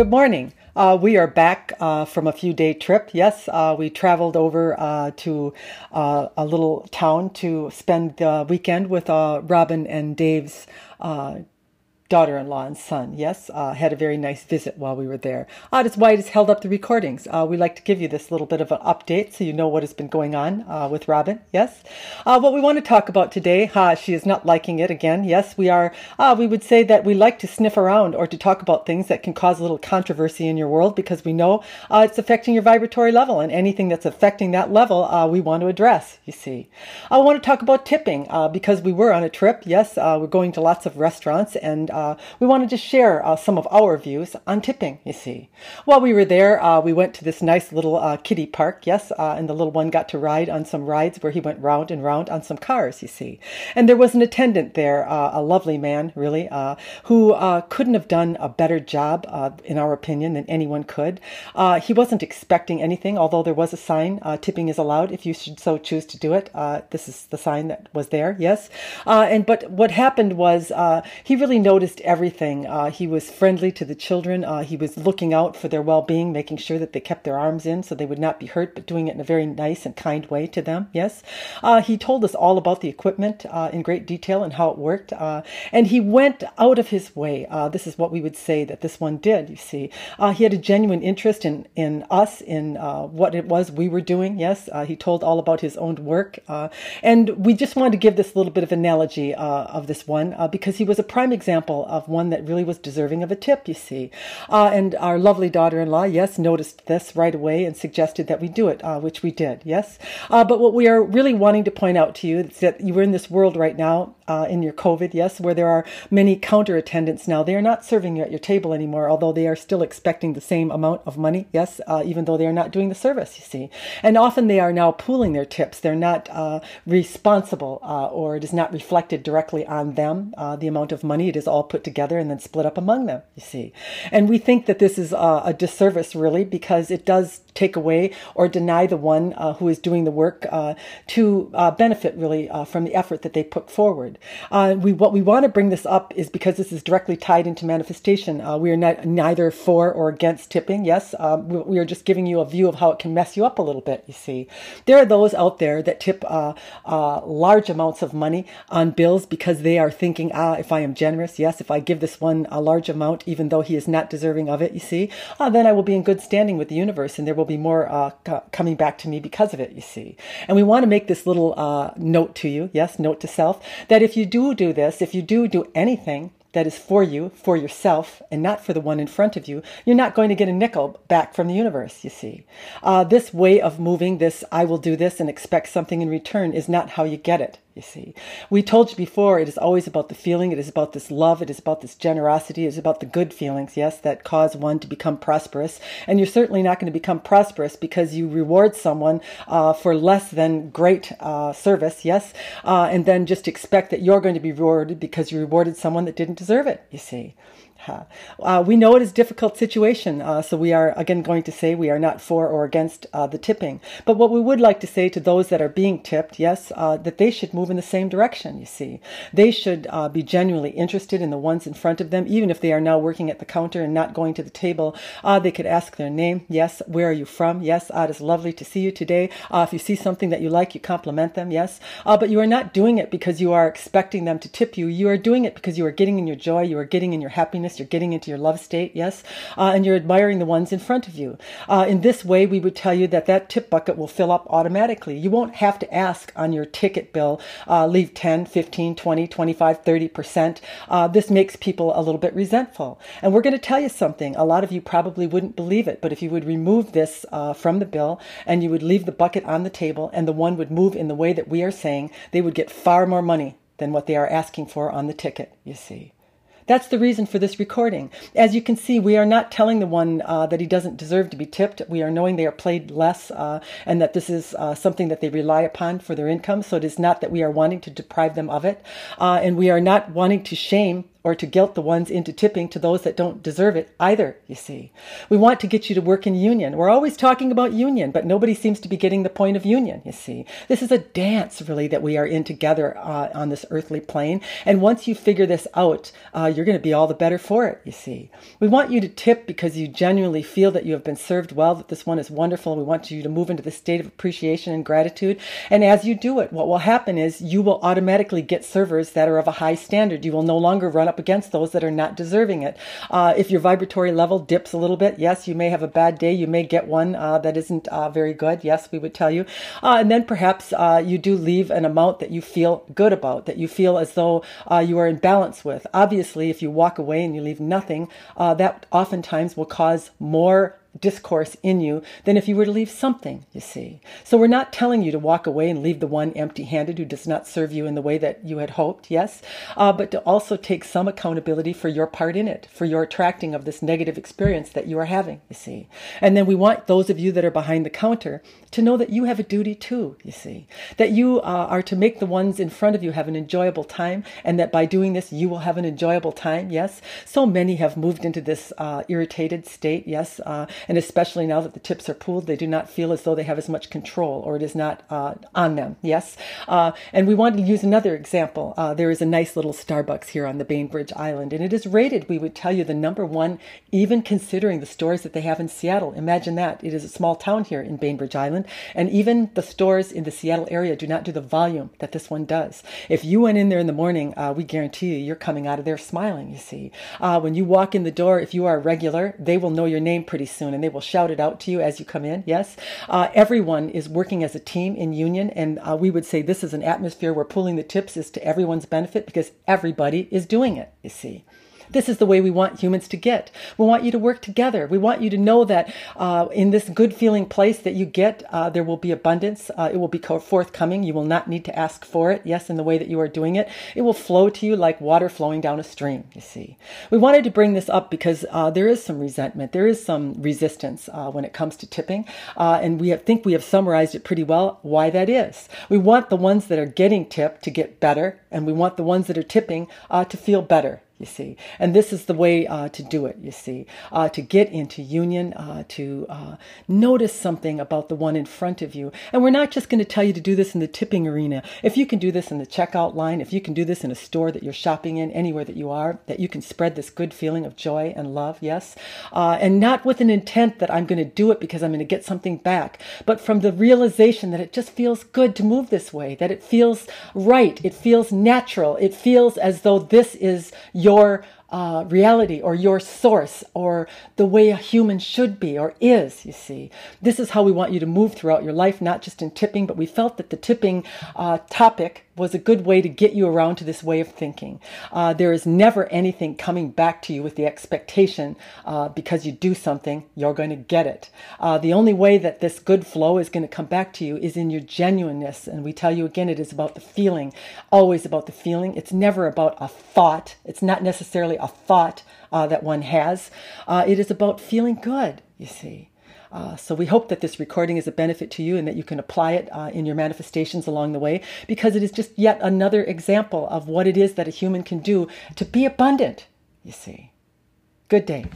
Good morning. Uh, we are back uh, from a few day trip. Yes, uh, we traveled over uh, to uh, a little town to spend the weekend with uh, Robin and Dave's daughter-in-law and son. Yes, uh, had a very nice visit while we were there. Otis White has held up the recordings. Uh, we like to give you this little bit of an update so you know what has been going on uh, with Robin. Yes, uh, what we want to talk about today. Ha, she is not liking it again. Yes, we are. Uh, we would say that we like to sniff around or to talk about things that can cause a little controversy in your world because we know uh, it's affecting your vibratory level and anything that's affecting that level we want to address. You see, I want to talk about tipping because we were on a trip. Yes, we're going to lots of restaurants and uh, we wanted to share uh, some of our views on tipping, you see. While we were there, uh, we went to this nice little uh, kiddie park, yes, uh, and the little one got to ride on some rides where he went round and round on some cars, you see. And there was an attendant there, uh, a lovely man, really, who couldn't have done a better job, in our opinion, than anyone could. he wasn't expecting anything, although there was a sign, tipping is allowed if you should so choose to do it. this is the sign that was there, yes. and But what happened was he really noticed everything. Uh, he was friendly to the children. Uh, he was looking out for their well being, making sure that they kept their arms in so they would not be hurt, but doing it in a very nice and kind way to them. Yes. Uh, he told us all about the equipment uh, in great detail and how it worked. Uh, and he went out of his way. Uh, this is what we would say that this one did, you see. he had a genuine interest in, in us, in what it was we were doing. Yes. he told all about his own work. and we just wanted to give this little bit of analogy of this one because he was a prime example example of one that really was deserving of a tip, you see. Uh, and our lovely daughter in law, yes, noticed this right away and suggested that we do it, uh, which we did, yes. Uh, but what we are really wanting to point out to you is that you are in this world right now uh, in your COVID, yes, where there are many counter attendants now. They are not serving you at your table anymore, although they are still expecting the same amount of money, yes, uh, even though they are not doing the service, you see. And often they are now pooling their tips. They're not uh, responsible or it is not reflected directly on them, the amount of money. It is all put together and then split up among them, you see. And we think that this is uh, a disservice, really, because it does take away or deny the one who is doing the work to benefit, really, from the effort that they put forward. Uh, we what we want to bring this up is because this is directly tied into manifestation. Uh, we are not neither for or against tipping. Yes, um, we, we, are just giving you a view of how it can mess you up a little bit. You see, there are those out there that tip uh, uh large amounts of money on bills because they are thinking, ah, if I am generous, yes, if I give this one a large amount, even though he is not deserving of it, you see, ah, then I will be in good standing with the universe, and there will be more uh, coming back to me because of it. You see, and we want to make this little uh, note to you, yes, note to self, that if if you do do this, if you do do anything, that is for you, for yourself, and not for the one in front of you, you're not going to get a nickel back from the universe, you see. Uh, this way of moving, this I will do this and expect something in return, is not how you get it you see. We told you before, it is always about the feeling, it is about this love, it is about this generosity, it is about the good feelings, yes, that cause one to become prosperous. And you're certainly not going to become prosperous because you reward someone uh, for less than great uh, service, yes, uh, and then just expect that you're going to be rewarded because you rewarded someone that didn't deserve it, you see. Uh, we know it is a difficult situation, uh, so we are again going to say we are not for or against uh, the tipping. But what we would like to say to those that are being tipped, yes, uh, that they should move in the same direction. You see, they should uh, be genuinely interested in the ones in front of them, even if they are now working at the counter and not going to the table. Uh, they could ask their name. Yes, where are you from? Yes, it is lovely to see you today. if you see something that you like, you compliment them. Yes, but you are not doing it because you are expecting them to tip you. You are doing it because you are getting in your joy. You are getting in your happiness you're getting into your love state, yes, uh, and you're admiring the ones in front of you. Uh, in this way, we would tell you that that tip bucket will fill up automatically. You won't have to ask on your ticket bill, uh, leave 10, 15, 20, 25, 30%. Uh, this makes people a little bit resentful. And we're going to tell you something. A lot of you probably wouldn't believe it, but if you would remove this uh, from the bill and you would leave the bucket on the table and the one would move in the way that we are saying, they would get far more money than what they are asking for on the ticket, you see. That's the reason for this recording. As you can see, we are not telling the one uh, that he doesn't deserve to be tipped. We are knowing they are played less uh, and that this is uh, something that they rely upon for their income. So it is not that we are wanting to deprive them of it. Uh, and we are not wanting to shame or to guilt the ones into tipping to those that don't deserve it either, you see. We want to get you to work in union. We're always talking about union, but nobody seems to be getting the point of union, you see. This is a dance, really, that we are in together uh, on this earthly plane. And once you figure this out, uh, you're going to be all the better for it, you see. We want you to tip because you genuinely feel that you have been served well, that this one is wonderful. We want you to move into the state of appreciation and gratitude. And as you do it, what will happen is you will automatically get servers that are of a high standard. You will no longer run up against those that are not deserving it. Uh, if your vibratory level dips a little bit, yes, you may have a bad day. You may get one uh, that isn't uh, very good. Yes, we would tell you. Uh, and then perhaps uh, you do leave an amount that you feel good about, that you feel as though uh, you are in balance with. Obviously, if you walk away and you leave nothing, that oftentimes will cause more discourse in you than if you were to leave something, you see. So we're not telling you to walk away and leave the one empty handed who does not serve you in the way that you had hoped, yes, uh, but to also take some accountability for your part in it, for your attracting of this negative experience that you are having, you see. And then we want those of you that are behind the counter to know that you have a duty too, you see, that you uh, are to make the ones in front of you have an enjoyable time, and that by doing this, you will have an enjoyable time, yes. So many have moved into this uh, irritated state, yes, uh, and especially now that the tips are pooled, they do not feel as though they have as much control or it is not uh, on them, yes. Uh, and we want to use another example. Uh, there is a nice little Starbucks here on the Bainbridge Island, and it is rated, we would tell you, the number one, even considering the stores that they have in Seattle. Imagine that. It is a small town here in Bainbridge Island. Island, and even the stores in the Seattle area do not do the volume that this one does. If you went in there in the morning, uh, we guarantee you, you're coming out of there smiling, you see. Uh, when you walk in the door, if you are a regular, they will know your name pretty soon and they will shout it out to you as you come in, yes? Uh, everyone is working as a team in union, and uh, we would say this is an atmosphere where pulling the tips is to everyone's benefit because everybody is doing it, you see. This is the way we want humans to get. We want you to work together. We want you to know that uh, in this good feeling place that you get, uh, there will be abundance. Uh, it will be forthcoming. You will not need to ask for it. Yes, in the way that you are doing it, it will flow to you like water flowing down a stream. You see, we wanted to bring this up because uh, there is some resentment, there is some resistance uh, when it comes to tipping, uh, and we have, think we have summarized it pretty well. Why that is? We want the ones that are getting tipped to get better, and we want the ones that are tipping to feel better you see. And this is the way uh, to do it, you see, uh, to get into union, uh, to uh, notice something about the one in front of you. And we're not just going to tell you to do this in the tipping arena. If you can do this in the checkout line, if you can do this in a store that you're shopping in, anywhere that you are, that you can spread this good feeling of joy and love, yes, uh, and not with an intent that I'm going to do it because I'm going to get something back, but from the realization that it just feels good to move this way, that it feels right, it feels natural, it feels as though this is your your uh, reality or your source or the way a human should be or is, you see. This is how we want you to move throughout your life, not just in tipping, but we felt that the tipping uh, topic was a good way to get you around to this way of thinking. Uh, there is never anything coming back to you with the expectation uh, because you do something, you're going to get it. Uh, the only way that this good flow is going to come back to you is in your genuineness. And we tell you again, it is about the feeling, always about the feeling. It's never about a thought. It's not necessarily a thought uh, that one has. Uh, it is about feeling good, you see. Uh, so we hope that this recording is a benefit to you and that you can apply it uh, in your manifestations along the way because it is just yet another example of what it is that a human can do to be abundant, you see. Good day.